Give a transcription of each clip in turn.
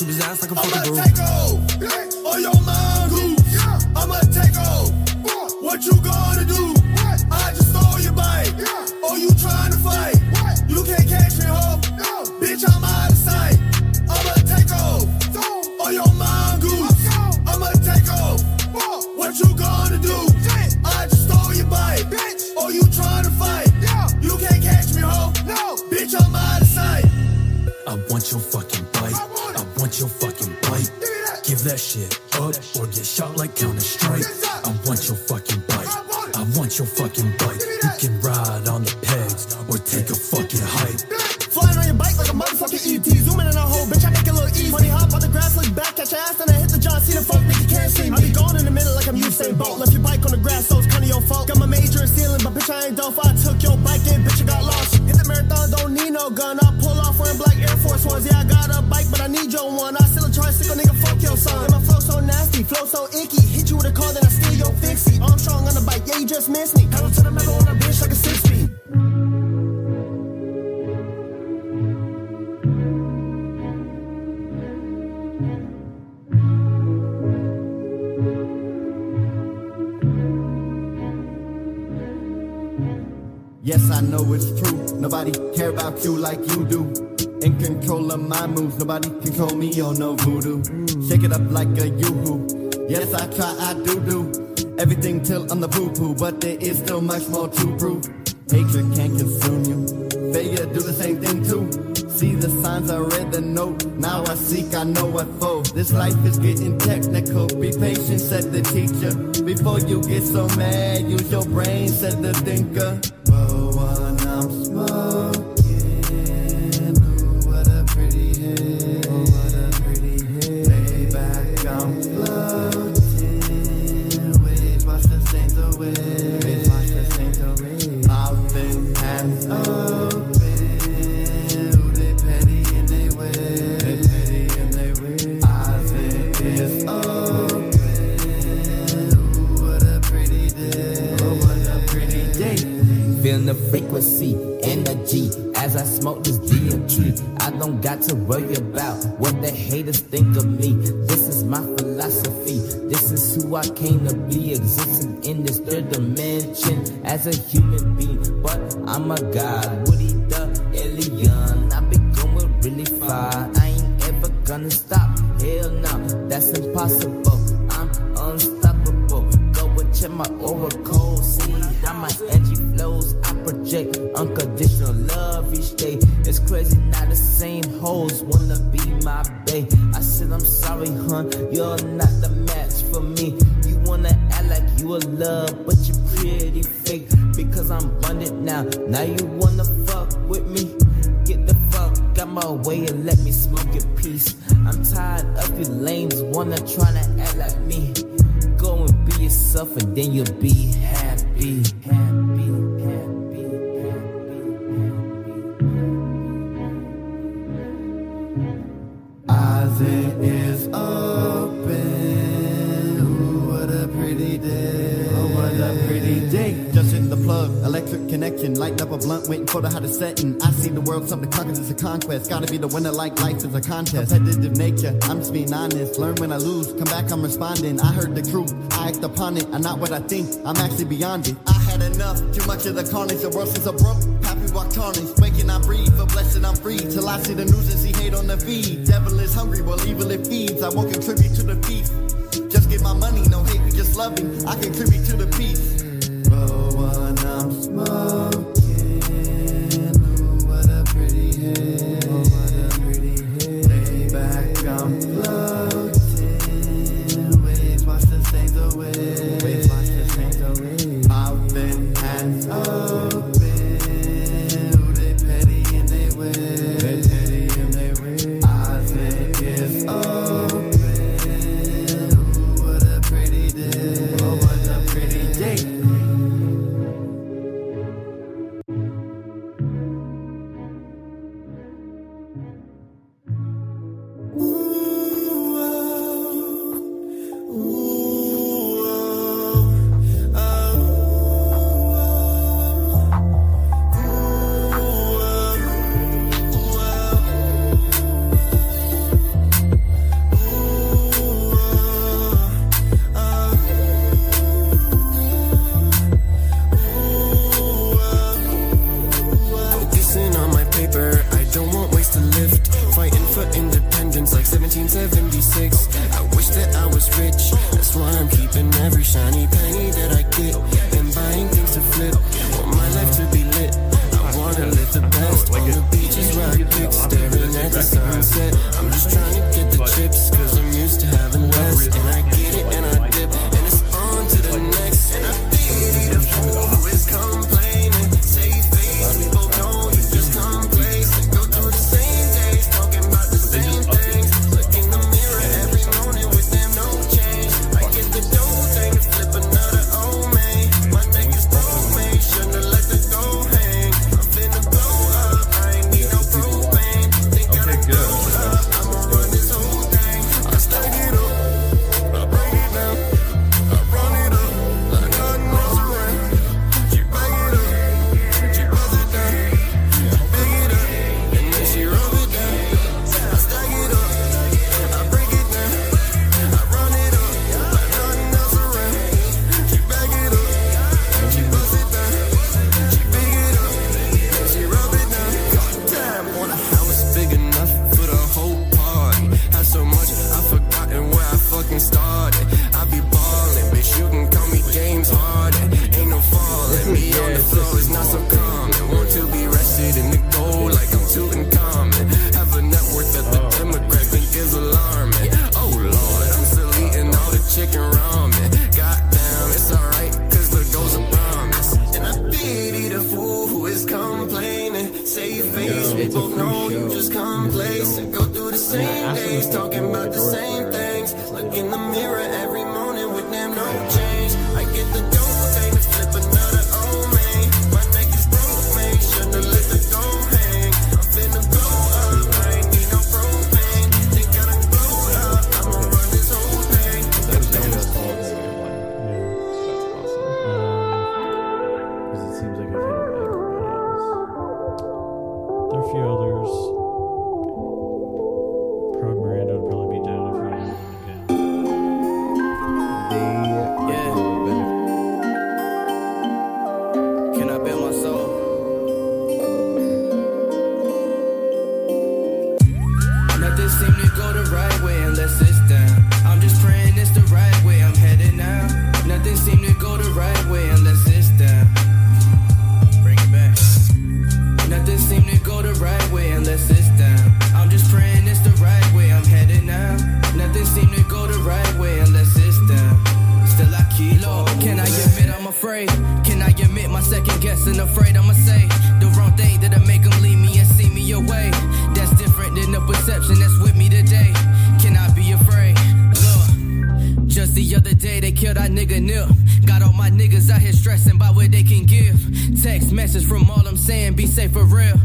Niggas like dirt, sweep his ass like a fucking broom. Take off on your mongoose. I'ma take off. What you gonna do? I just stole your bike. Oh, you trying to fight? You can't catch me, ho. Bitch, I'm out of sight. I'ma take off on your mongoose. I'ma take off. What you gonna do? I just stole your bike. Oh, you trying to fight? You can't catch me, ho. Bitch, I'm out of sight. I want your fucking bite. Want your fucking bite. Give that shit up or get shot like Counter Strike. I want your fucking bite. I want your fucking bite. You can ride on the pegs or take a fucking hike. Flying on your bike like a motherfucking ET. Zooming in a hole, bitch, I make it look easy. Money hop on the grass, look back, catch your ass, then I hit the John Cena fuck, nigga can't see me. I be gone in a minute like I'm Usain Bolt. Left your bike on the grass, so it's kinda your fault. Got my major in stealing, but bitch, I ain't dope. I took your bike and bitch, I got lost. Marathon, don't need no gun. I pull off wearing black Air Force Ones. Yeah, I got a bike, but I need your one. I still a tricycle, nigga, fuck your son. And my flow so nasty, flow so icky. Hit you with a car, then I steal your fixie. Armstrong on the bike, yeah, you just missed me. Pedal to the metal on a bitch like a six speed. Yes, I know it's true. Nobody care about you like you do. In control of my moves, nobody control me or no voodoo. Shake it up like a yoo-hoo. Yes, I try, I do do. Everything till I'm the poo-poo, but there is still much more to prove. Hatred can't consume you. Failure do the same thing too. See the signs, I read the note. Now I seek, I know what for. This life is getting technical. Be patient, said the teacher. Before you get so mad, use your brain, said the thinker. Whoa, Feeling the frequency, energy as I smoke this DMT. I don't got to worry about what the haters think of me. This is my philosophy. This is who I came to be, existing in this third dimension as a human being. But I'm a god, Woody the alien. You're not contest. Competitive nature, I'm just being honest. Learn when I lose, come back, I'm responding. I heard the truth, I act upon it. I'm not what I think, I'm actually beyond it. I had enough, too much of the carnage. The world since I broke, happy walk tarnished. Waking, I breathe, for blessing, I'm free. Till I see the news and see hate on the feed. Devil is hungry, while evil it feeds. I won't contribute to the feast. Just get my money, no hate, we just loving. I contribute to the peace. But when I'm smoking, Can I bet my soul? Safe for real.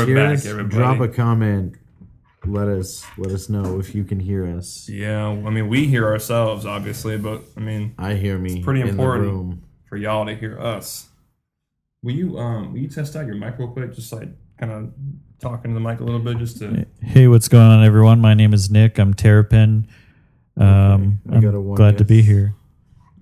We're hear back, us? everybody. Drop a comment. Let us let us know if you can hear us. Yeah, I mean, we hear ourselves, obviously, but I mean, I hear me. It's pretty in the important. room. for y'all to hear us. Will you um will you test out your mic real quick? Just like kind of talking to the mic a little bit, just to Hey, what's going on, everyone? My name is Nick. I'm Terrapin. Um, I got a I'm one glad to be here.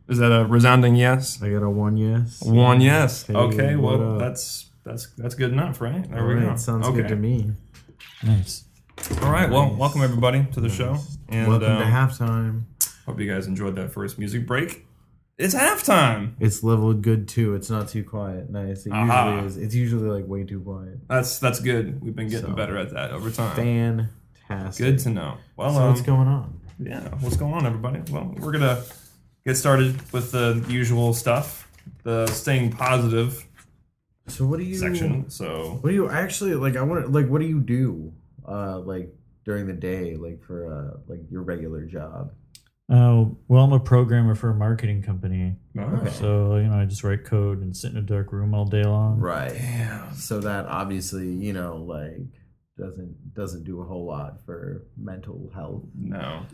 is that a resounding yes? I got a one yes. One yes. Hey, okay, well up? that's that's that's good enough, right? There All we right, go. sounds okay. good to me. Nice. All right, well, welcome everybody to the show, and Welcome um, to halftime. hope you guys enjoyed that first music break. It's halftime. It's leveled good too. It's not too quiet. Nice. It Aha. usually is. It's usually like way too quiet. That's that's good. We've been getting So, better at that over time. Fantastic. Good to know. Well, So um, what's going on? yeah, what's going on, everybody? Well, we're gonna get started with the usual stuff, the staying positive So what do you section. So, What do you actually like? I want like what do you do? Uh, like during the day, like for uh, like your regular job. Uh, well, I'm a programmer for a marketing company. oh, So, you know, I just write code and sit in a dark room all day long. Right. Damn. So that obviously, you know, like doesn't doesn't do a whole lot for mental health. No.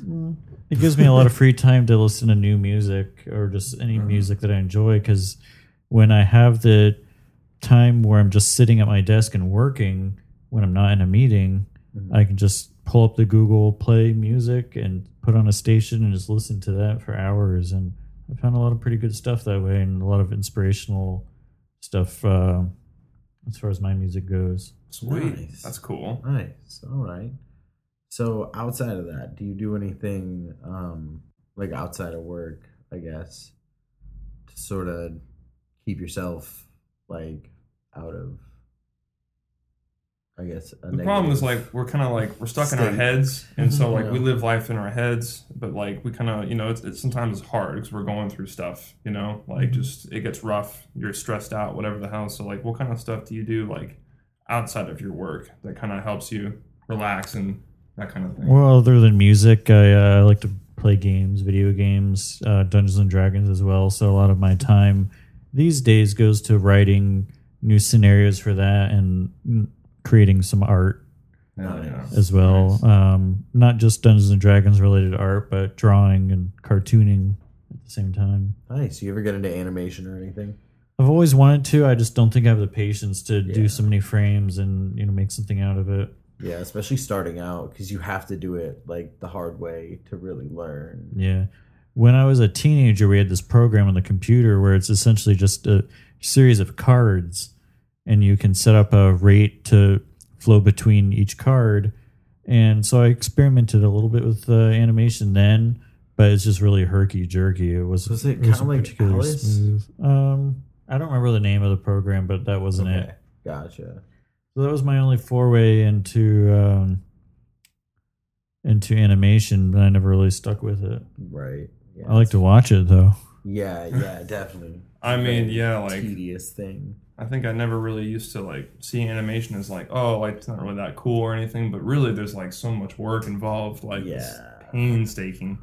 It gives me a lot of free time to listen to new music or just any music that I enjoy. Because when I have the time where I'm just sitting at my desk and working, when I'm not in a meeting, I can just pull up the Google Play music and put on a station and just listen to that for hours. And I found a lot of pretty good stuff that way and a lot of inspirational stuff uh, as far as my music goes. Sweet. Nice. That's cool. Nice. All right. So outside of that, do you do anything um like outside of work, I guess, to sort of keep yourself like out of I guess a The problem is like we're kind of like we're stuck in our heads, and so like we live life in our heads, but like we kind of you know it's, it's sometimes it's hard because we're going through stuff, you know, like just it gets rough, you're stressed out, whatever the hell. So like, what kind of stuff do you do like outside of your work that kind of helps you relax and that kind of thing? Well, other than music, I, uh, I like to play games, video games, uh, Dungeons and Dragons as well. So a lot of my time these days goes to writing new scenarios for that and creating some art yeah. Nice. as well. Um, not just Dungeons and Dragons related art, but drawing and cartooning at the same time. nice. You ever get into animation or anything? I've always wanted to. I just don't think I have the patience to Yeah. do so many frames and you know make something out of it. Yeah, especially starting out because you have to do it like the hard way to really learn. Yeah. When I was a teenager, we had this program on the computer where it's essentially just a series of cards, and you can set up a rate to flow between each card. And so I experimented a little bit with uh, animation then, but it's just really herky jerky. It was Was it wasn't kinda like particularly Alice? smooth. Um, I don't remember the name of the program, but that wasn't it. Gotcha. So that was my only foray into um, into animation, but I never really stuck with it. Right. Yeah, I like to watch it though. Yeah, yeah, definitely. I mean, yeah, like tedious thing. I think I never really used to like see animation as like, oh, like it's not really that cool or anything, but really there's like so much work involved, like it's painstaking,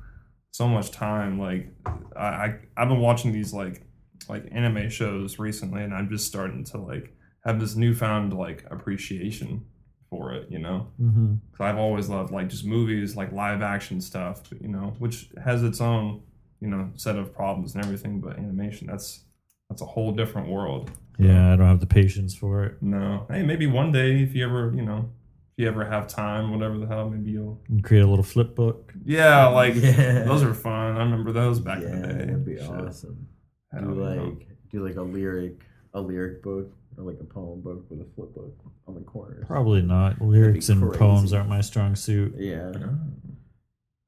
so much time. Like I, I I've been watching these like like anime shows recently, and I'm just starting to like have this newfound like appreciation for it, you know. Mm-hmm. I've always loved like just movies, like live action stuff, you know, which has its own you know set of problems and everything, but animation that's that's a whole different world. Yeah, I don't have the patience for it. No. Hey, maybe one day if you ever, you know, if you ever have time, whatever the hell, maybe you'll. And create a little flip book. Yeah, like Yeah. those are fun. I remember those back yeah, in the day. that'd be Shit. awesome. Do don't know. like do like a lyric a lyric book or like a poem book with a flip book on the corners. Probably not. Lyrics and crazy. poems aren't my strong suit. Yeah. Yeah.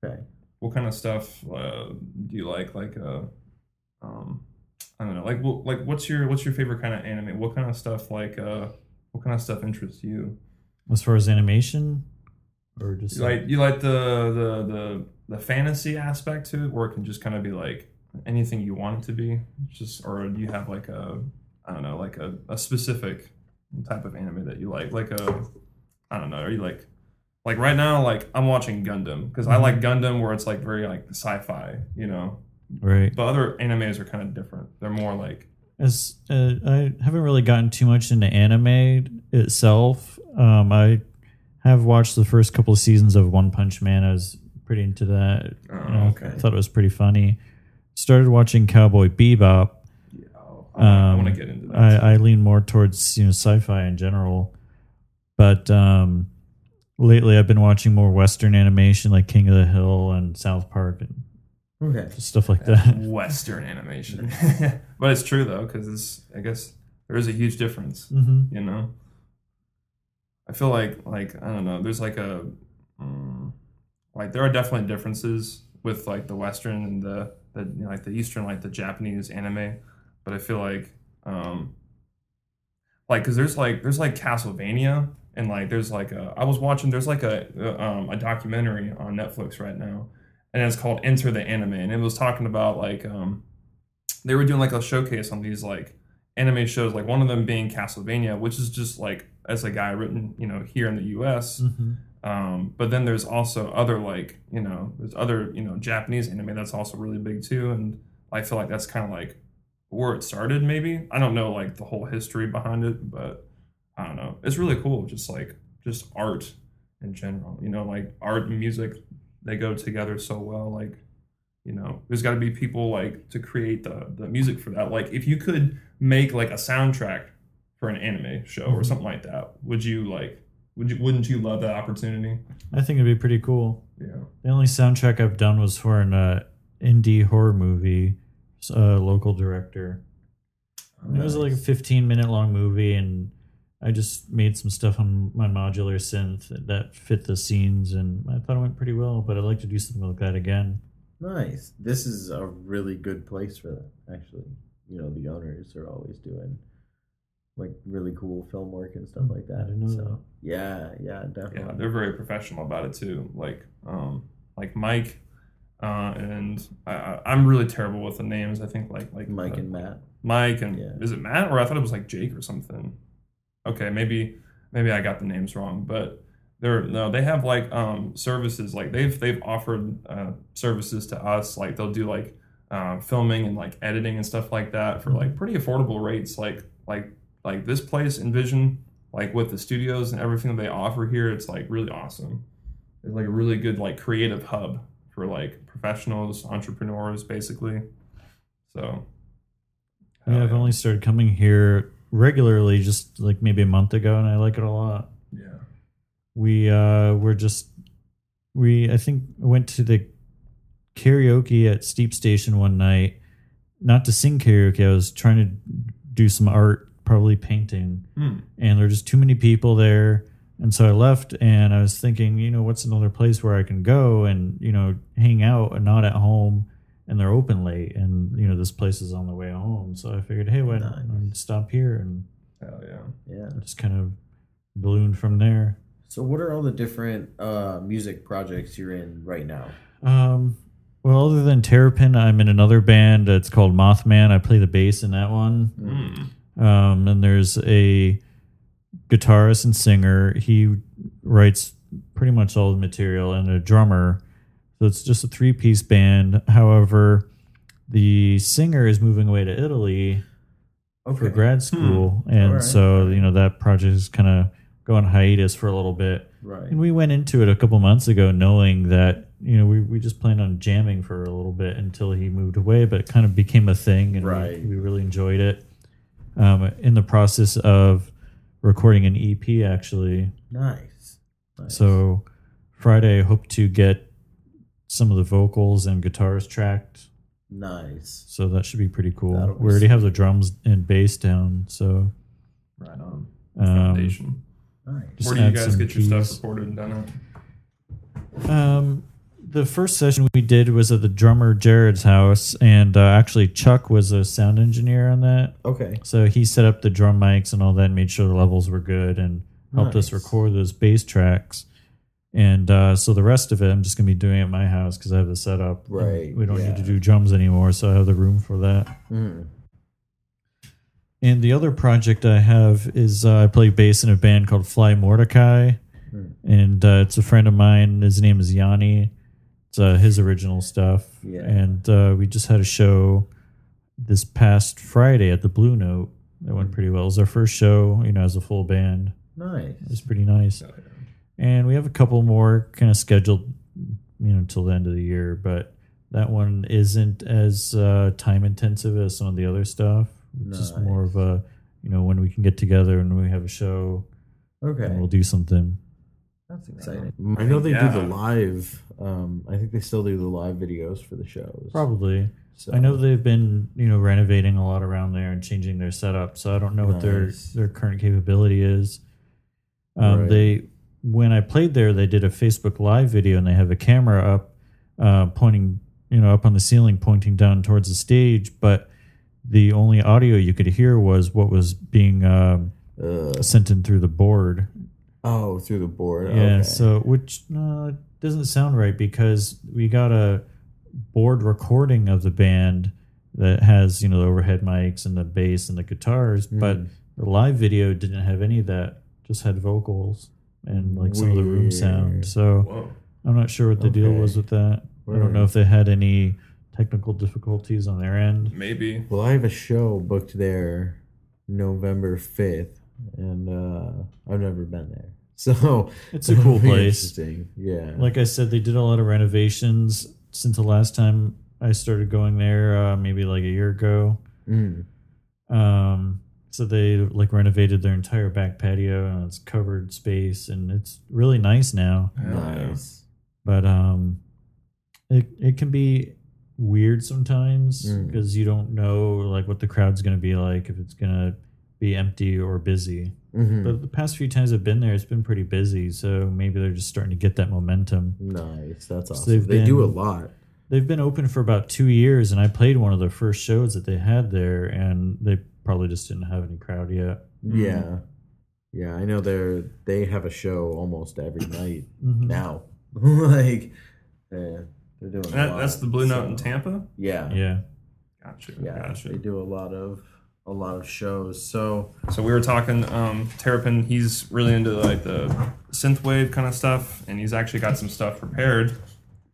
Okay. What kind of stuff uh, do you like? Like, uh, um, I don't know. Like, what, like what's your what's your favorite kind of anime? What kind of stuff like uh, what kind of stuff interests you? As far as animation, or just You like you like the the the the fantasy aspect to it, where it can just kind of be like anything you want it to be, just or do you have like a I don't know like a, a specific type of anime that you like, like a I don't know, are you like like right now like I'm watching Gundam because I like Gundam where it's like very like sci-fi, you know, right. but other animes are kind of different. They're more like As uh, I haven't really gotten too much into anime itself. Um, I have watched the first couple of seasons of One Punch Man. I was pretty into that. Oh, You know, okay. Thought it was pretty funny. Started watching Cowboy Bebop. oh, I, I want to Um, get into that. I. I lean more towards you know sci-fi in general, but um, lately I've been watching more Western animation like King of the Hill and South Park and Okay. stuff like that. Western animation, but it's true though because it's I guess there is a huge difference. hmm you know i feel like like i don't know there's like a um, like there are definitely differences with like the western and the the you know, like the eastern like the japanese anime but i feel like um like because there's like there's like castlevania and like there's like a i was watching there's like a um, a documentary on netflix right now and it's called enter the anime and it was talking about like um they were doing like a showcase on these like anime shows, like one of them being Castlevania, which is just like as a guy written, you know, here in the U.S. hmm Um, but then there's also other like you know, there's other you know Japanese anime that's also really big too, and I feel like that's kind of like where it started. Maybe I don't know like the whole history behind it, but I don't know. It's really cool, just like just art in general. You know, like art and music, they go together so well. Like, you know, there's got to be people like to create the the music for that. Like, if you could make like a soundtrack for an anime show or something like that, would you like? Would you? Wouldn't you love that opportunity? I think it'd be pretty cool. Yeah. The only soundtrack I've done was for an uh, indie horror movie, uh, local director. And It was like a 15 minute long movie, and I just made some stuff on my modular synth that fit the scenes, and I thought it went pretty well. But I'd like to do something like that again. Nice. This is a really good place for that. Actually, you know, the owners are always doing like really cool film work and stuff like that. I know so that. yeah, yeah, definitely. Yeah, they're very professional about it too. Like, um, like Mike, uh, and I, I- I'm really terrible with the names. I think like like Mike uh, and Matt. Mike and Yeah. is it Matt or I thought it was like Jake or something. Okay, maybe maybe I got the names wrong, but they're no, they have like um services like they've they've offered uh, services to us. Like they'll do like uh, filming and like editing and stuff like that for like pretty affordable rates. Like like like this place Envision like with the studios and everything that they offer here, it's like really awesome. It's like a really good like creative hub for like professionals, entrepreneurs, basically. So Yeah, I've only started coming here regularly just like maybe a month ago, and I like it a lot. yeah. we uh were just we i think went to the karaoke at steep station one night not to sing karaoke i was trying to do some art probably painting Hmm. and there were just too many people there and so i left and i was thinking you know what's another place where i can go and you know hang out and not at home and they're open late and you know this place is on the way home so i figured hey why not Nice. stop here and Hell yeah. Yeah. just kind of ballooned from there So, what are all the different uh, music projects you're in right now? Um, well, other than Terrapin, I'm in another band. It's called Mothman. I play the bass in that one. Hmm. Um, and there's a guitarist and singer. He writes pretty much all the material, and a drummer. So it's just a three piece band. However, the singer is moving away to Italy for grad school, and Alright. so you know that project is kind of going hiatus for a little bit. Right. And we went into it a couple months ago knowing that, you know, we, we just planned on jamming for a little bit until he moved away, but it kind of became a thing and Right. we, we really enjoyed it. Um, in the process of recording an EP, actually. Nice. nice. So Friday, I hope to get some of the vocals and guitars tracked. nice. So that should be pretty cool. That'll We already have the drums and bass down. So Right on. um, Foundation. Nice. just Where do you guys some get your stuff recorded and done at? Um, the first session we did was at the drummer Jared's house, and uh, actually Chuck was a sound engineer on that. Okay. So he set up the drum mics and all that, and made sure the levels were good, and helped us record those bass tracks. And uh, so the rest of it, I'm just gonna be doing at my house because I have the setup. Right, We don't yeah. need to do drums anymore, so I have the room for that. Mm. And the other project I have is uh, I play bass in a band called Fly Mordecai, Hmm. and uh, it's a friend of mine. His name is Yanni. It's uh, his original stuff, Yeah. and uh, we just had a show this past Friday at the Blue Note. That went pretty well. It was our first show, you know, as a full band. Nice. It was pretty nice. And we have a couple more kind of scheduled, you know, until the end of the year, but that one isn't as uh, time intensive as some of the other stuff. It's just more of a, you know, when we can get together and we have a show, Okay. and we'll do something. That's exciting. I know they Yeah. do the live. Um, I think they still do the live videos for the shows. Probably. So, I know they've been, you know, renovating a lot around there and changing their setup. So I don't know what their their current capability is. Um, Right. They when I played there, they did a Facebook Live video and they have a camera up, uh, pointing, you know, up on the ceiling, pointing down towards the stage. But the only audio you could hear was what was being um, Uh, sent in through the board. oh, through the board. Yeah, Okay. so which uh, doesn't sound right because we got a board recording of the band that has you know the overhead mics and the bass and the guitars, but Hmm. the live video didn't have any of that. Just had vocals and like some of the room sound. So Whoa. I'm not sure what the deal Okay. was with that. I don't know if they had any technical difficulties on their end. Maybe. Well, I have a show booked there November 5th, and uh, I've never been there. So It's a cool it'll be place. Interesting. Yeah. Like I said, they did a lot of renovations since the last time I started going there, uh, maybe like a year ago. Mm. Um, so they like renovated their entire back patio and it's covered space and it's really nice now. nice. But um, it it can be weird sometimes Mm. because you don't know like what the crowd's gonna be like if it's gonna be empty or busy. Mhm. But the past few times I've been there, it's been pretty busy. So maybe they're just starting to get that momentum. Nice. That's So awesome. they've they do a lot. They've been open for about two years, and I played one of the first shows that they had there, and they probably just didn't have any crowd yet. Yeah. Yeah, I know they're they have a show almost every night Mhm. now. like they're, they're doing a That, lot, that's the Blue Note in Tampa. Yeah. Yeah. Gotcha. Yeah. Gotcha. They do a lot of a lot of shows. So So we were talking. Um, Terrapin, he's really into like the synthwave kind of stuff, and he's actually got some stuff prepared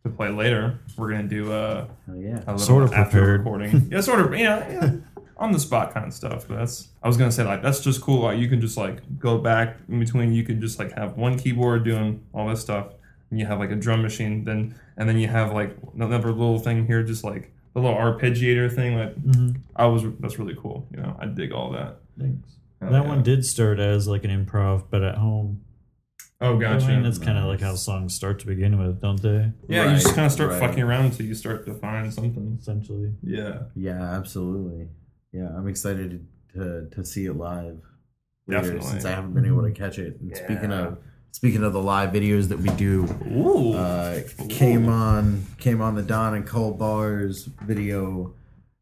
to play later. We're gonna do a, oh yeah. a little Sort of after prepared. recording. yeah, sort of. Yeah, yeah, on the spot kind of stuff. But that's. I was gonna say like that's just cool. Like you can just like go back in between. You can just like have one keyboard doing all this stuff, and you have like a drum machine. Then and then you have like another little thing here, just like a little arpeggiator thing. Like hmm I was. That's really cool. You know, I dig all that. Thanks. Hell that yeah. one did start as like an improv, but at home. Oh, gotcha. I mean, that's kind of like how songs start to begin with, don't they? Yeah, you just kind of start right. fucking around until you start to find something. Essentially. Yeah, Yeah, absolutely. Yeah, I'm excited to to see it live. later, Definitely. Since I haven't been able to catch it. And speaking of speaking of the live videos that we do, Ooh. uh, came on came on the Don and Cole Bars video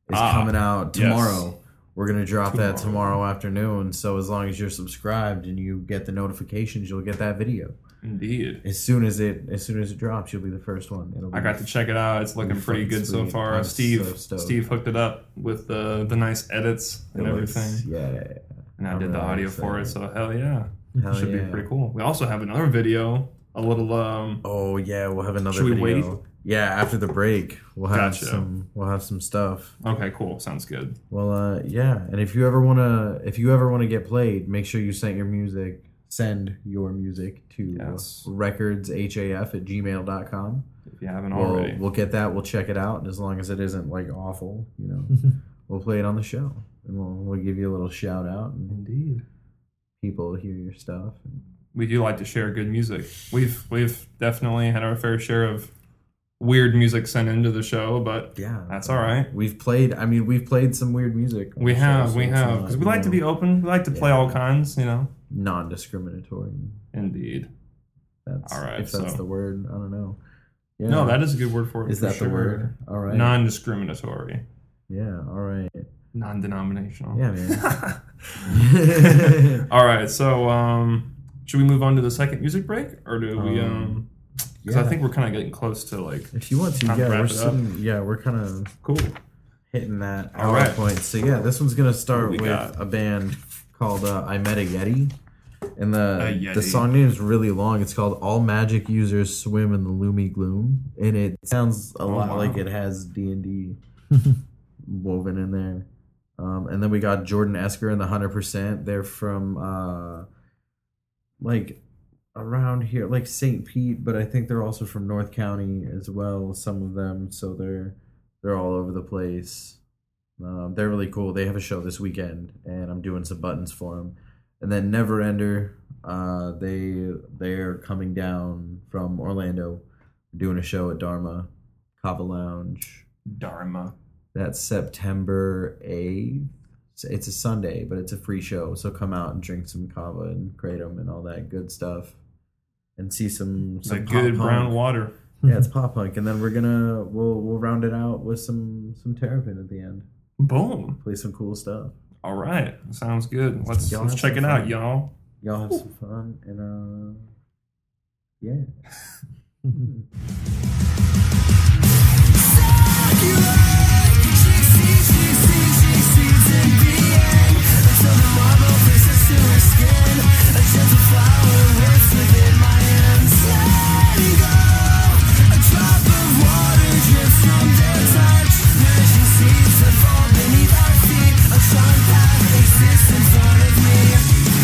is Ah, coming out yes. tomorrow. We're gonna drop that Tomorrow. tomorrow afternoon. So as long as you're subscribed and you get the notifications, you'll get that video Indeed. as soon as it as soon as it drops. You'll be the first one. It'll be I got to check it out. It's looking pretty good so far. I'm Steve so. Steve hooked it up with the the nice edits and it looks- everything, Yeah, and I I'm did the really audio for it. So hell yeah, Hell should yeah. be pretty cool. We also have another video, a little um. Oh yeah, we'll have another Should we video. wait? Yeah, after the break, we'll have Gotcha. some. We'll have some stuff. Okay, cool. Sounds good. Well, uh, yeah, and if you ever wanna, if you ever wanna get played, make sure you send your music. Send your music to Yes. recordshaf at gmail.com. If you haven't We'll, already. we'll get that. We'll check it out, and as long as it isn't like awful, you know, we'll play it on the show, and we'll we'll give you a little shout out, and Indeed. people hear your stuff. we do like to share good music. We've we've definitely had our fair share of weird music sent into the show, but Yeah, That's all right. We've played. I mean, we've played some weird music. we have we have because we like to be open. We like to play Yeah. all kinds, you know. Non-discriminatory. Indeed. That's All right, If that's so- the word, I don't know. Yeah. No, that is a good word for it. is for that sure. the word. All right. Non-discriminatory, yeah. All right. non-denominational. Yeah, man. all right, so um, should we move on to the second music break, or do we? Um, Um, because I think we're kind of getting close to like if you want to, yeah, we're sitting, yeah, we're kind of cool. hitting that All hour right. point. So yeah, this one's gonna start with got? a band called uh, I Met a Yeti, and the Yeti. the song name is really long. It's called All Magic Users Swim in the Loomy Gloom, and it sounds a lot Oh, wow. like it has D and D woven in there. Um, and then we got Jordan Esker and the Hundred Percent. They're from uh, like around here, like St. Pete, but I think they're also from North County as well. Some of them, so they're they're all over the place. Um, they're really cool. They have a show this weekend, and I'm doing some buttons for them. And then Never Ender, uh, they they're coming down from Orlando, doing a show at Dharma Kava Lounge. Dharma. That's September 8th. It's a Sunday, but it's a free show. So come out and drink some kava and kratom and all that good stuff. And see some, It's some good punk. brown water. Yeah, it's pop punk. And then we're gonna we'll we'll round it out with some some Terrapin at the end. Boom. Play some cool stuff. All right, sounds good. Let's Y'all let's have check some it out, fun. y'all. Y'all have some fun and uh yeah. Last green of desert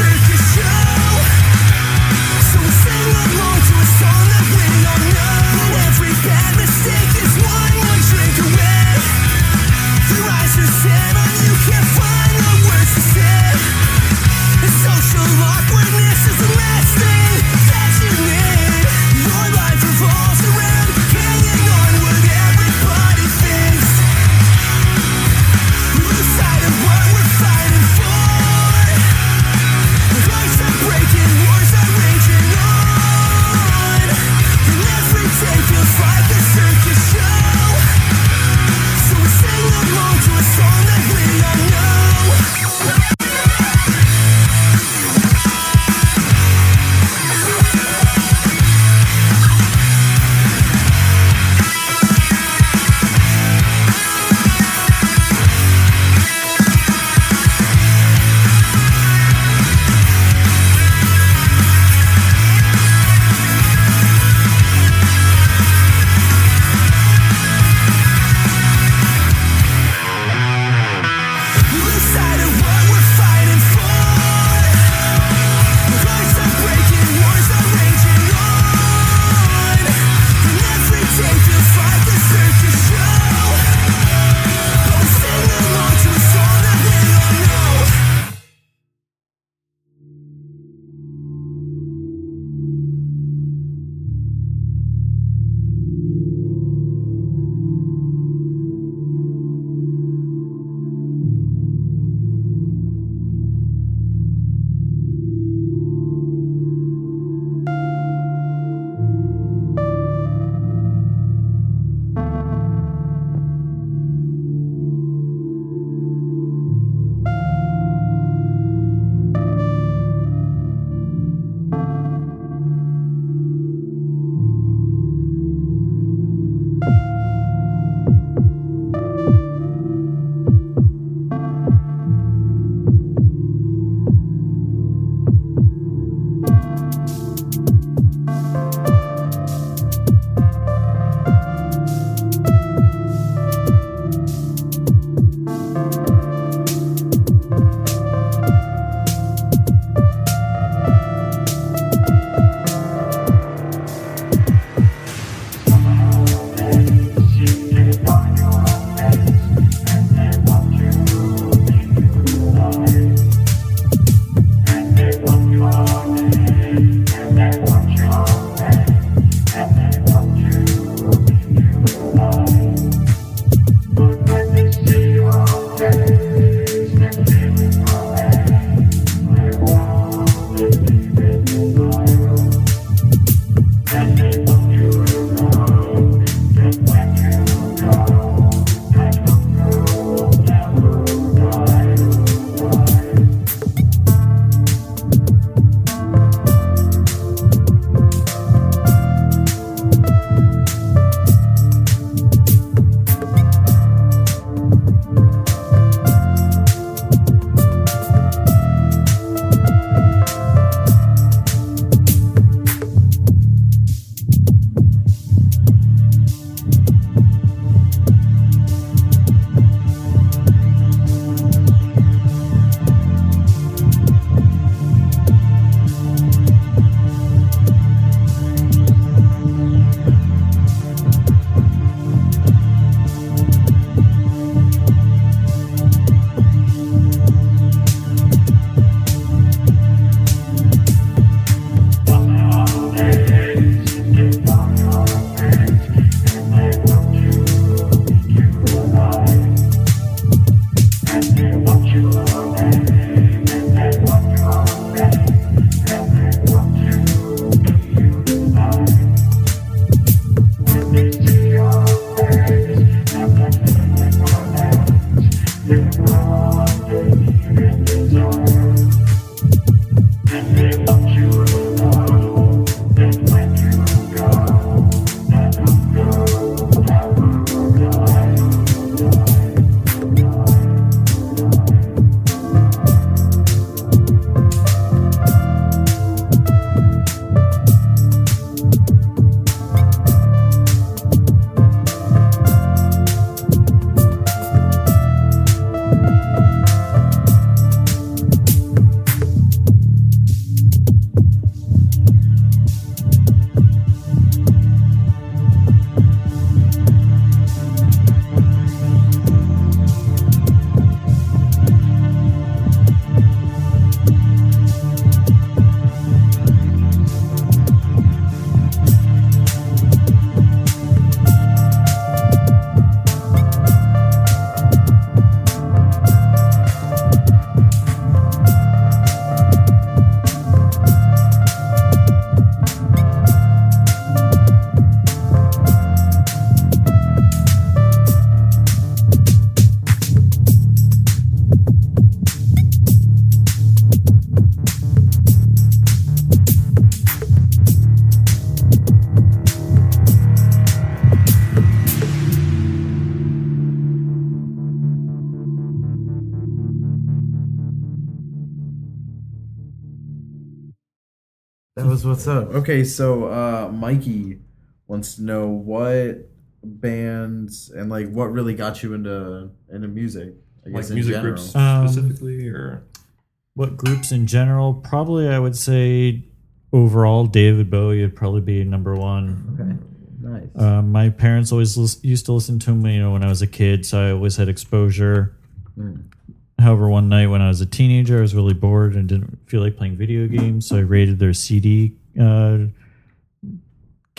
circus show. What's up. Okay, so uh Mikey wants to know what bands and like what really got you into into music. I like guess in music general. groups Um, specifically, or What groups in general? Probably, I would say overall, David Bowie would probably be number one. Okay, nice. Uh, my parents always lis- used to listen to him, you know, when I was a kid, so I always had exposure. However, one night when I was a teenager, I was really bored and didn't feel like playing video games, so I raided their CD uh,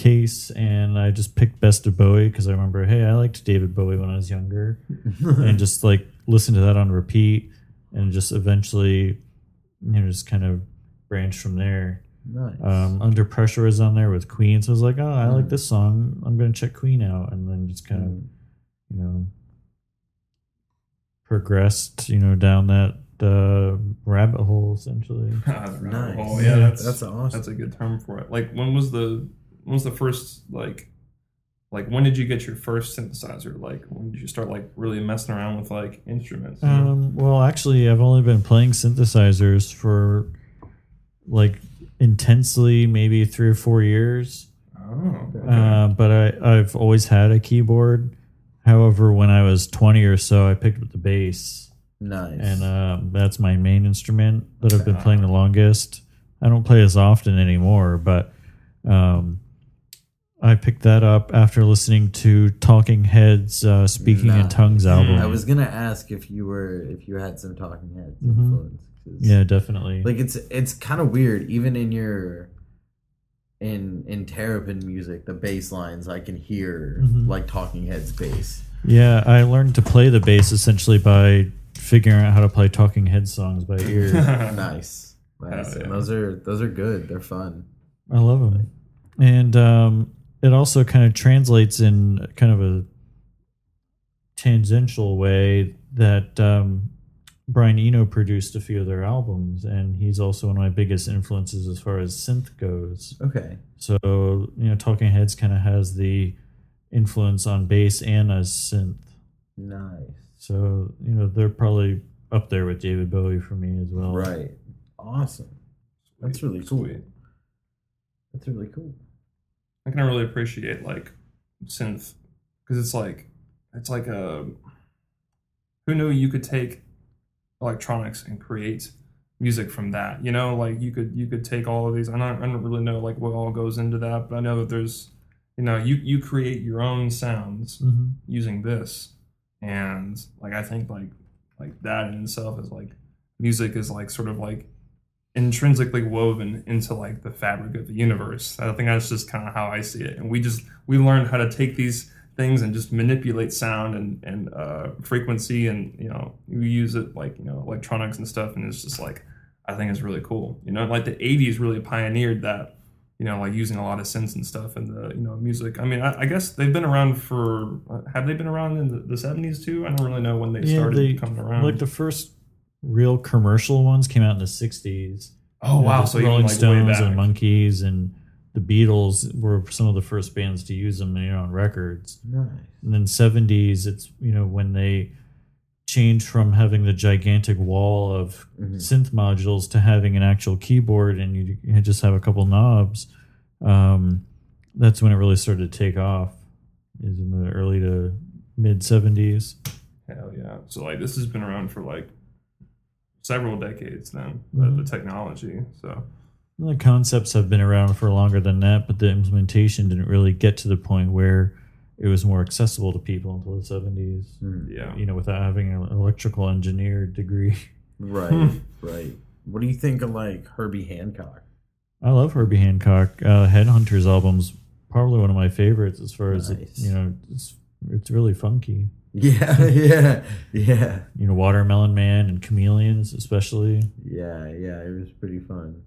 case and I just picked Best of Bowie because I remember, hey, I liked David Bowie when I was younger, and just like listened to that on repeat, and just eventually, you know, just kind of branched from there. nice. Um, Under Pressure is on there with Queen, so I was like, oh, I like this song. I'm going to check Queen out, and then just kind of, you know, progressed, you know, down that uh, rabbit hole essentially. Nice. Oh yeah, that's That's awesome. That's a good term for it. Like when was the when was the first like like when did you get your first synthesizer? Like when did you start like really messing around with like instruments? Um, well, actually, I've only been playing synthesizers for like intensely maybe three or four years. oh, okay. Uh, but I, I've always had a keyboard. However, when I was 20 or so, I picked up the bass. Nice. and um, that's my main instrument that I've been playing the longest. I don't play as often anymore, but um, I picked that up after listening to Talking Heads' uh, "Speaking in Tongues" album. I was gonna ask if you were if you had some Talking Heads influence. 'cause, yeah, definitely. like it's it's kind of weird. Even in your in in Terrapin music, the bass lines I can hear Mm-hmm. like Talking Heads bass. yeah, I learned to play the bass essentially by figuring out how to play Talking Heads songs by ear. nice, nice. Hell yeah. And those are those are good. They're fun. I love them, and um, it also kind of translates in kind of a tangential way that um, Brian Eno produced a few of their albums, and he's also one of my biggest influences as far as synth goes. Okay. So you know, Talking Heads kind of has the influence on bass and as synth. Nice. So you know, they're probably up there with David Bowie for me as well. Right. Awesome. That's really cool. Sweet. That's really cool. I can really appreciate like synth because it's like it's like a who knew you could take electronics and create music from that you know like you could you could take all of these I don't, I don't really know like what all goes into that but I know that there's you know you you create your own sounds hmm using this and like I think like like that in itself is like music is like sort of like intrinsically woven into like the fabric of the universe. I think that's just kind of how I see it. And we just we learned how to take these things and just manipulate sound and and uh, frequency and you know we use it like you know electronics and stuff and it's just like I think it's really cool. You know, like the '80s really pioneered that. You know, like using a lot of synths and stuff in the you know music. I mean, I, I guess they've been around for. Uh, have they been around in the, the '70s too? I don't really know when they Yeah, started they coming around. like the first real commercial ones came out in the '60s. oh You know, wow! the So Rolling like Stones and Monkees and the Beatles were some of the first bands to use them, you know, on records. Nice. And then '70s, it's you know when they changed from having the gigantic wall of synth modules to having an actual keyboard, and you, you just have a couple knobs. Um, that's when it really started to take off. Is in the early to mid '70s. Hell yeah! So like this has been around for like several decades then. Mm-hmm. The, the technology. So The concepts have been around for longer than that, but the implementation didn't really get to the point where it was more accessible to people until the 70s. yeah. You know, without having an electrical engineer degree. Right. right. What do you think of like Herbie Hancock? I love Herbie Hancock. Uh, Headhunters album's probably one of my favorites as far as, it, you know, it's, it's really funky. Yeah, yeah, yeah, You know, Watermelon Man and Chameleons, especially. yeah, yeah. It was pretty fun.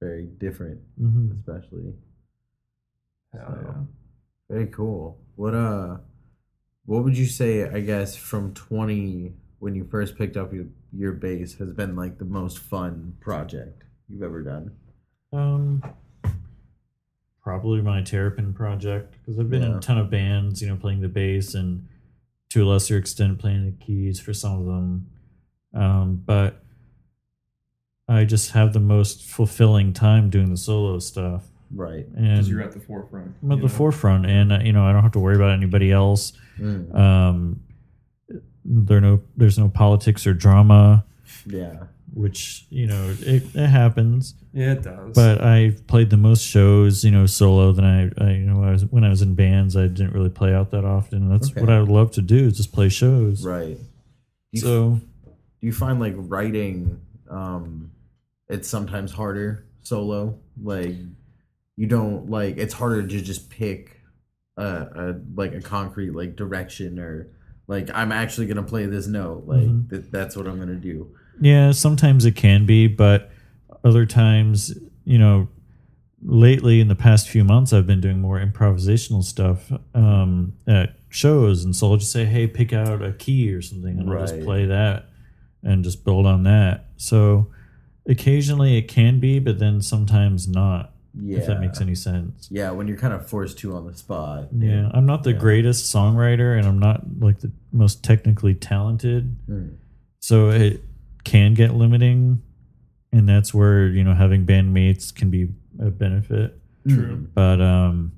Very different, hmm especially. Hell yeah. Very cool. What uh, what would you say? I guess from twenty when you first picked up your your bass has been like the most fun project you've ever done. Um, probably my Terrapin project because I've been in a ton of bands, you know, playing the bass and to a lesser extent playing the keys for some of them. Um, but I just have the most fulfilling time doing the solo stuff. Right. And Because you're at the forefront. I'm at you the know? forefront, and uh, you know I don't have to worry about anybody else. Mm. Um, there no there's no politics or drama, Yeah. which you know it, it happens. Yeah, it does. But I've played the most shows, you know, solo than I, I you know, I was when I was in bands. I didn't really play out that often. That's Okay. what I would love to do is just play shows. Right. You So do you find like writing um it's sometimes harder solo like you don't like it's harder to just pick a, a like a concrete like direction or like i'm actually gonna play this note like Mhm. th- that's what i'm gonna do yeah, sometimes it can be, but other times, you know, lately in the past few months, I've been doing more improvisational stuff um, at shows, and so I'll just say, "Hey, pick out a key or something," and I'll just play that and just build on that. So occasionally it can be, but then sometimes not. Yeah If that makes any sense. yeah when you're kind of forced to on the spot Yeah, I'm not the Yeah. greatest songwriter, and I'm not like the most technically talented, Mm. so it can get limiting, and that's where you know having bandmates can be a benefit. True. But um,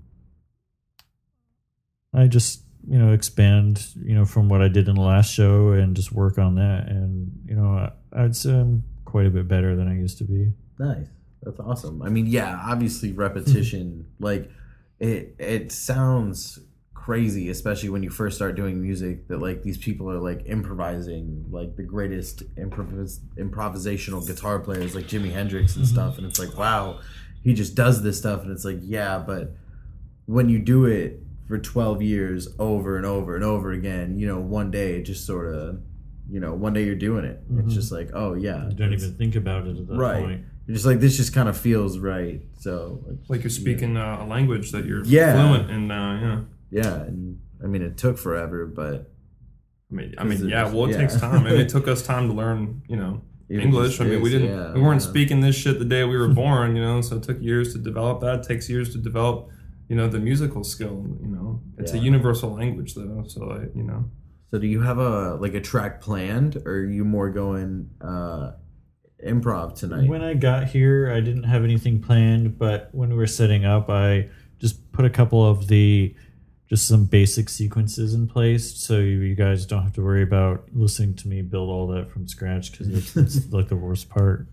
I just you know expand you know from what I did in the last show and just work on that, and you know I, I'd say I'm quite a bit better than I used to be. Nice. That's awesome. I mean, yeah, obviously repetition, like it it sounds crazy, especially when you first start doing music that like these people are like improvising like the greatest improvis- improvisational guitar players like Jimi Hendrix and stuff and it's like, wow, he just does this stuff and it's like, yeah, but when you do it for 12 years over and over and over again, you know, one day it just sort of you know, one day you're doing it. It's Mhm. just like, oh yeah. I don't even think about it at that Right. point. You're just like this just kind of feels right. So like you're speaking uh, a language that you're Yeah. fluent in. Uh, yeah. yeah, and I mean it took forever, but I mean, I mean, yeah. Well, it yeah. takes time. I mean, it took us time to learn, you know, Even English. I mean, we didn't, yeah, we weren't yeah. speaking this shit the day we were born, you know. So it took years to develop that. It takes years to develop, you know, the musical skill. You know, it's a universal language, though. So, like, you know, So do you have a like a track planned, or are you more going uh improv tonight? When I got here, I didn't have anything planned, but when we were setting up, I just put a couple of the just some basic sequences in place, so you, guys don't have to worry about listening to me build all that from scratch because it's, it's like the worst part.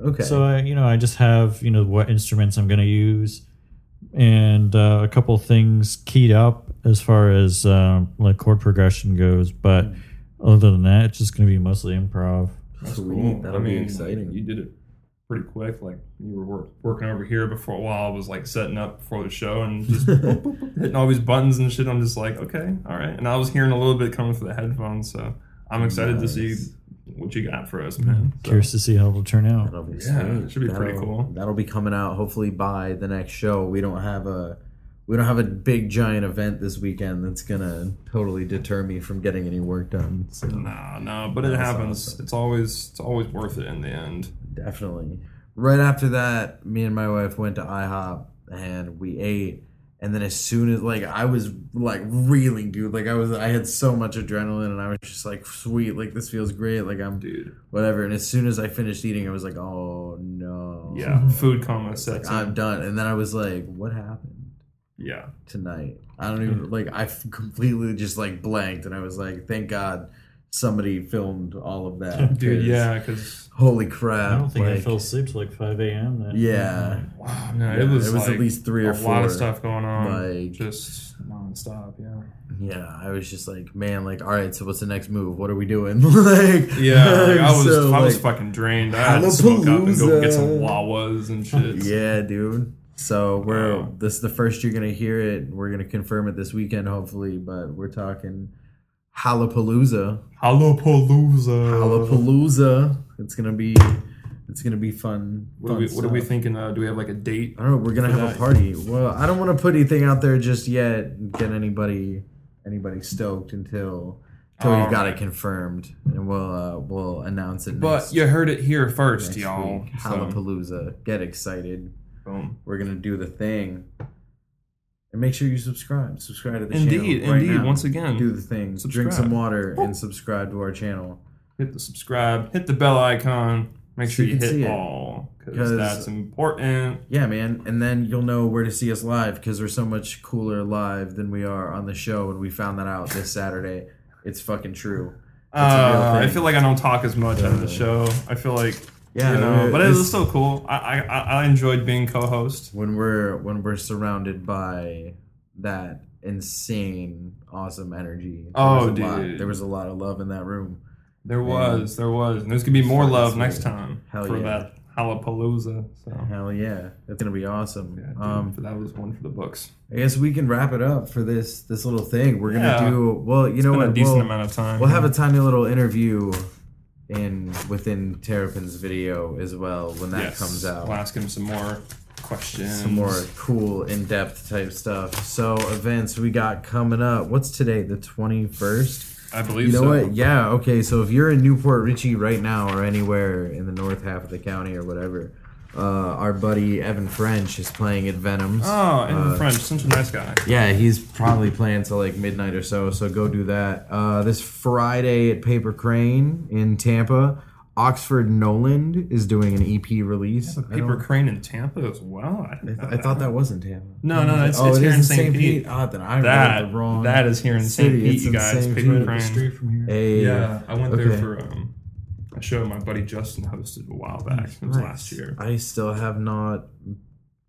okay. So I, you know, I just have you know what instruments I'm going to use, and uh, a couple things keyed up as far as um, like chord progression goes. But other than that, it's just going to be mostly improv. That's Sweet. cool. That'll I be exciting. You did it pretty quick. Like you were work, working over here before a while I was like setting up before the show and just boop, boop, boop, hitting all these buttons and shit. I'm just like, okay, all right. And I was hearing a little bit coming through the headphones, so I'm excited to see what you got for us, man. So- Curious to see how it'll turn out. Yeah, sweet. it should be pretty That'll- cool. That'll be coming out hopefully by the next show. We don't have a we don't have a big giant event this weekend that's gonna totally deter me from getting any work done. So No, no, but it That's happens. awesome. It's always it's always worth it in the end. definitely. Right after that, me and my wife went to IHOP and we ate. And then as soon as like I was like reeling, dude, like I was I had so much adrenaline and I was just like, sweet, like this feels great, like I'm Dude. whatever. And as soon as I finished eating, I was like, oh no, Yeah. Food coma in. I'm done. And then I was like, what happened Yeah. tonight? I don't even like i completely just like blanked, and I was like, thank God somebody filmed all of that, dude yeah, because Holy crap! I don't think I fell asleep till like 5 a.m. That Yeah, wow, no, Yeah, it was it was at least three or a lot of stuff going on, like- just nonstop. Yeah. yeah. I was just like, man, like, all right, so what's the next move? What are we doing? like, Yeah, like, I was so, I was like, fucking drained. I had to smoke up and go get some Wawas and shit. Yeah, dude. So we're Wow. this is the first you're gonna hear it. We're gonna confirm it this weekend, hopefully. But we're talking Hallapalooza. Hallapalooza. Hallapalooza. It's gonna be it's gonna be fun. What are we, what are we thinking? Uh, do we have like a date? I don't know. We're gonna have a party. Well, I don't want to put anything out there just yet. and Get anybody anybody stoked until until All we've got it confirmed, and we'll uh, we'll announce it. But next, you heard it here first, y'all. week. So, Get excited. Boom. We're gonna do the thing. And make sure you subscribe. Subscribe to the Indeed, channel. right indeed. now. Once again, do the thing. Drink some water and subscribe to our channel. Hit the subscribe. Hit the bell icon. make So sure you you hit all because that's important. Yeah, man. And then you'll know where to see us live because we're so much cooler live than we are on the show. And we found that out this Saturday. It's fucking true. It's a real Uh, I feel like I don't talk as much on the Uh, show. I feel like Yeah, you know, but it was still cool. I, I I enjoyed being co-host. when we're when we're surrounded by that insane, awesome energy. There Oh, a lot- dude. there was a lot of love in that room. There was, there was, and there's gonna be more love next time Hell for yeah. that Halapalooza. So Hell yeah, it's gonna be awesome. yeah, dude, um, that was one for the books. I guess we can wrap it up for this this little thing. We're gonna do well. You know Been what? a decent we'll, amount of time. we'll have a tiny little interview in within Terrapin's video as well when that Yes. comes out. We'll ask him some more questions. Some more cool in depth type stuff. So events we got coming up. What's today? The twenty first. I believe You know so. what? Yeah, okay. So if you're in New Port Richey right now or anywhere in the north half of the county or whatever, uh, our buddy Evan French is playing at Venoms. Oh, Evan Uh, French, such a nice guy. Yeah, he's probably playing till like midnight or so, so go do that. Uh, this Friday at Paper Crane in Tampa, Oxford Noland is doing an EP release. I, Paper Crane in Tampa as well. I, I, th- I thought that was in Tampa. No, no, it's, oh, it's it here is in St. St. Pete. Oh, then I That read the wrong. that is here in St. Pete, It's you in guys. Paper Crane. Straight from here. Hey, Yeah, I went there for um, a show my buddy Justin hosted a while back. It was Nice. last year. I still have not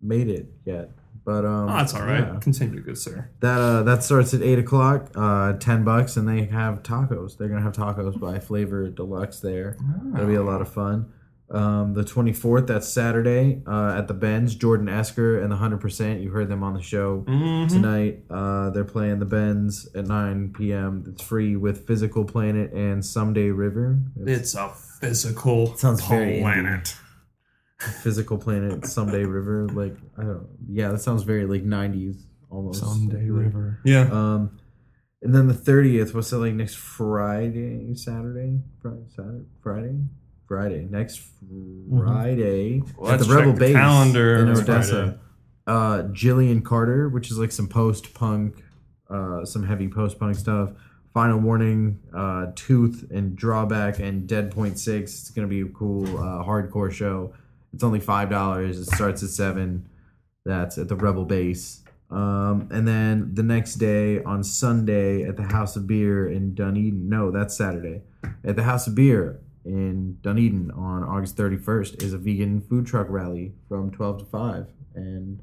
made it yet, but um, Oh, that's all right. yeah. Continue, good sir. That uh, that starts at eight o'clock, uh, ten bucks, and they have tacos. They're gonna have tacos by Flavor Deluxe there. That'll be a lot of fun. Um, the twenty fourth, that's Saturday, uh, at the Benz. Jordan Esker and the Hundred Percent. You heard them on the show Mhm. tonight. Uh, they're playing the Benz at nine p.m. It's free with Physical Planet and Someday River. It's a physical sounds very planet. Physical Planet, Someday River. Like I don't. Yeah, that sounds very like nineties almost. Someday Like, River. Yeah. Um, and then the thirtieth, what's that like next Friday, Saturday, Friday, Saturday, Friday, Friday, next Friday Well, at the Rebel the Base calendar. in Odessa. Friday. Uh, Jillian Carter, which is like some post punk, uh, some heavy post punk stuff. Final Warning, uh, Tooth, and Drawback, and Dead Point Six. It's gonna be a cool uh, hardcore show. It's only five dollars. It starts at seven. That's at the Rebel Base. Um, and then the next day on Sunday at the House of Beer in Dunedin. No, that's Saturday. At the House of Beer in Dunedin on August 31st is a vegan food truck rally from 12 to 5. And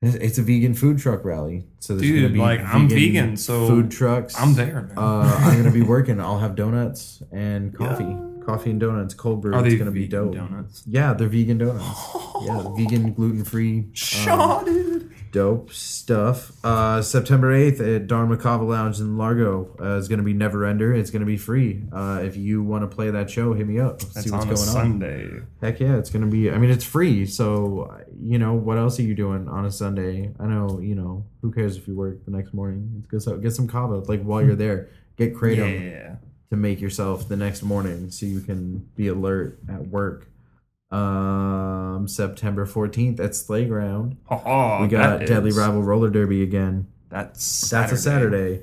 it's a vegan food truck rally. So there's Dude, gonna be like, I'm vegan, so food trucks. I'm there, man. Uh, I'm gonna be working. I'll have donuts and coffee, coffee and donuts, cold brew. Are it's gonna be dope. donuts? Yeah, they're vegan donuts. yeah, vegan, gluten free. Dude. Dope stuff. Uh, September 8th at Dharma Kava Lounge in Largo uh, is going to be Never Ender. It's going to be free. Uh, if you want to play that show, hit me up. That's See what's on a going on. Sunday. Heck yeah, it's going to be. I mean, it's free. So, you know, what else are you doing on a Sunday? I know, you know, who cares if you work the next morning? It's good. So get some Kava. Like, while you're there, get Kratom Yeah. to make yourself the next morning so you can be alert at work. Um, September 14th at Slayground. Oh, We got Deadly is- Rival Roller Derby again. That's That's a Saturday,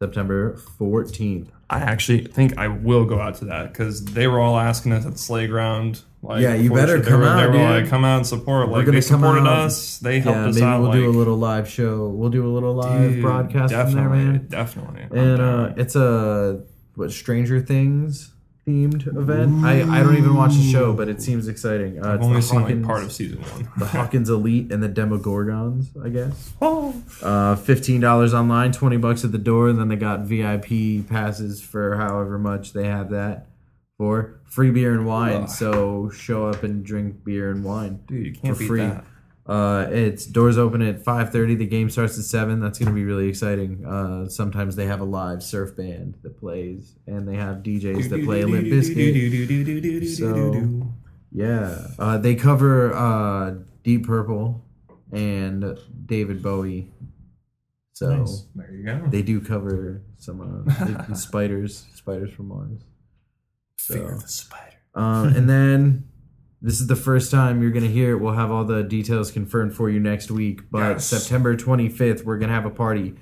September 14th. I actually think I will go out to that because they were all asking us at the sleigh. Like, Yeah, you better come were, out, They were dude. like, come out and support. Like they supported us. They helped Yeah, us maybe out. we'll like, do a little live show. We'll do a little live dude, broadcast from there, man. Definitely. And uh, it's a what Stranger Things themed event. I, I don't even watch the show, but it seems exciting. Uh, I've it's only seen like part of season one. the Hawkins Elite and the Demogorgons, I guess. oh, Uh, fifteen dollars online, twenty bucks at the door, and then they got VIP passes for however much they have that for free beer and wine. Ugh. So show up and drink beer and wine dude, you can't for beat free. that. Uh, it's doors open at five thirty. The game starts at seven. That's gonna be really exciting. Uh, sometimes they have a live surf band that plays, and they have DJs that play Limp Bizkit. So yeah, uh, they cover uh, Deep Purple and David Bowie. So Nice. There you go. they do cover some uh, spiders, spiders from Mars. So, the spider. um, and then this is the first time you're gonna hear it. We'll have all the details confirmed for you next week. But Yes. September 25th, we're gonna have a party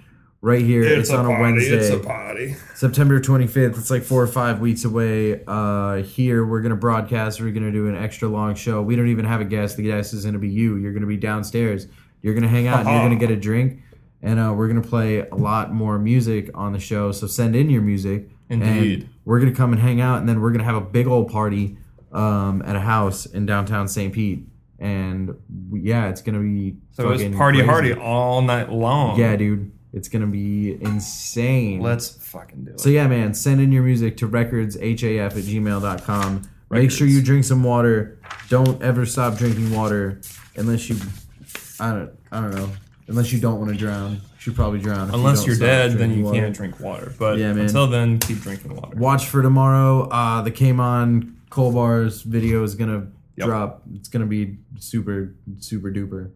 right here. It's, on a, Wednesday. It's a party. September 25th. It's like four or five weeks away. Uh, here, we're going to broadcast. We're going to do an extra long show. We don't even have a guest. The guest is going to be you. You're going to be downstairs. You're going to hang out and you're going to get a drink. And uh, we're going to play a lot more music on the show. So send in your music. Indeed. And we're going to come and hang out. And then we're going to have a big old party um, at a house in downtown St. Pete. And we, yeah, it's going to be So it's party crazy. hardy all night long. Yeah, dude. It's going to be insane. Let's fucking do it. So yeah, man, send in your music to recordshaf at gmail.com. Make sure you drink some water. Don't ever stop drinking water unless you I don't I don't know. Unless you don't want to drown. You should probably drown. Unless don't you're dead, then you water. can't drink water. But Yeah, man. until then, keep drinking water. Watch for tomorrow. Uh the Came On Coal Bars video is gonna Yep. drop. It's gonna be super super duper.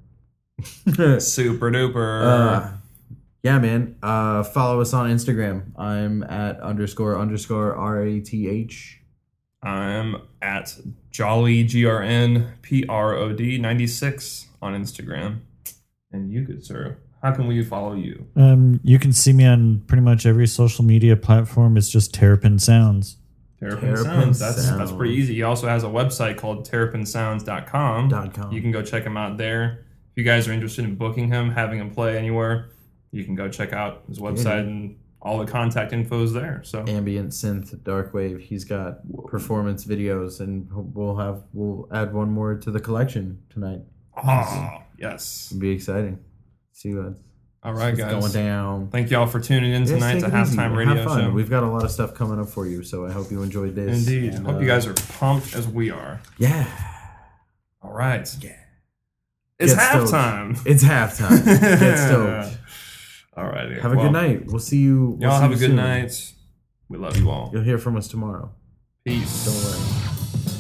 Super duper. Uh, yeah, man. Uh, follow us on Instagram. I'm at underscore underscore R A T H. I'm at Jolly G R N P R O D ninety six on Instagram. And you, good sir, how can we follow you? Um, you can see me on pretty much every social media platform. It's just Terrapin Sounds. Terrapin, Terrapin Sounds. That's that's pretty easy. He also has a website called terrapinsounds.com. Dot com. You can go check him out there. If you guys are interested in booking him, having him play anywhere, you can go check out his website and all the contact info is there. So ambient synth dark wave he's got performance videos and we'll have we'll add one more to the collection tonight Ah, yes. it'll be exciting see what's, All right, guys. going down Thank y'all for tuning in tonight to halftime Have radio fun. show. we've got a lot of stuff coming up for you so i hope you enjoyed this Indeed. And, Hope uh, you guys are pumped as we are. yeah All right. Yeah. It's Get stoked. halftime. it's halftime get stoked All right. have a good night we'll see you we'll Y'all see have you a good soon. night. We love you all. you'll hear from us tomorrow Peace. don't worry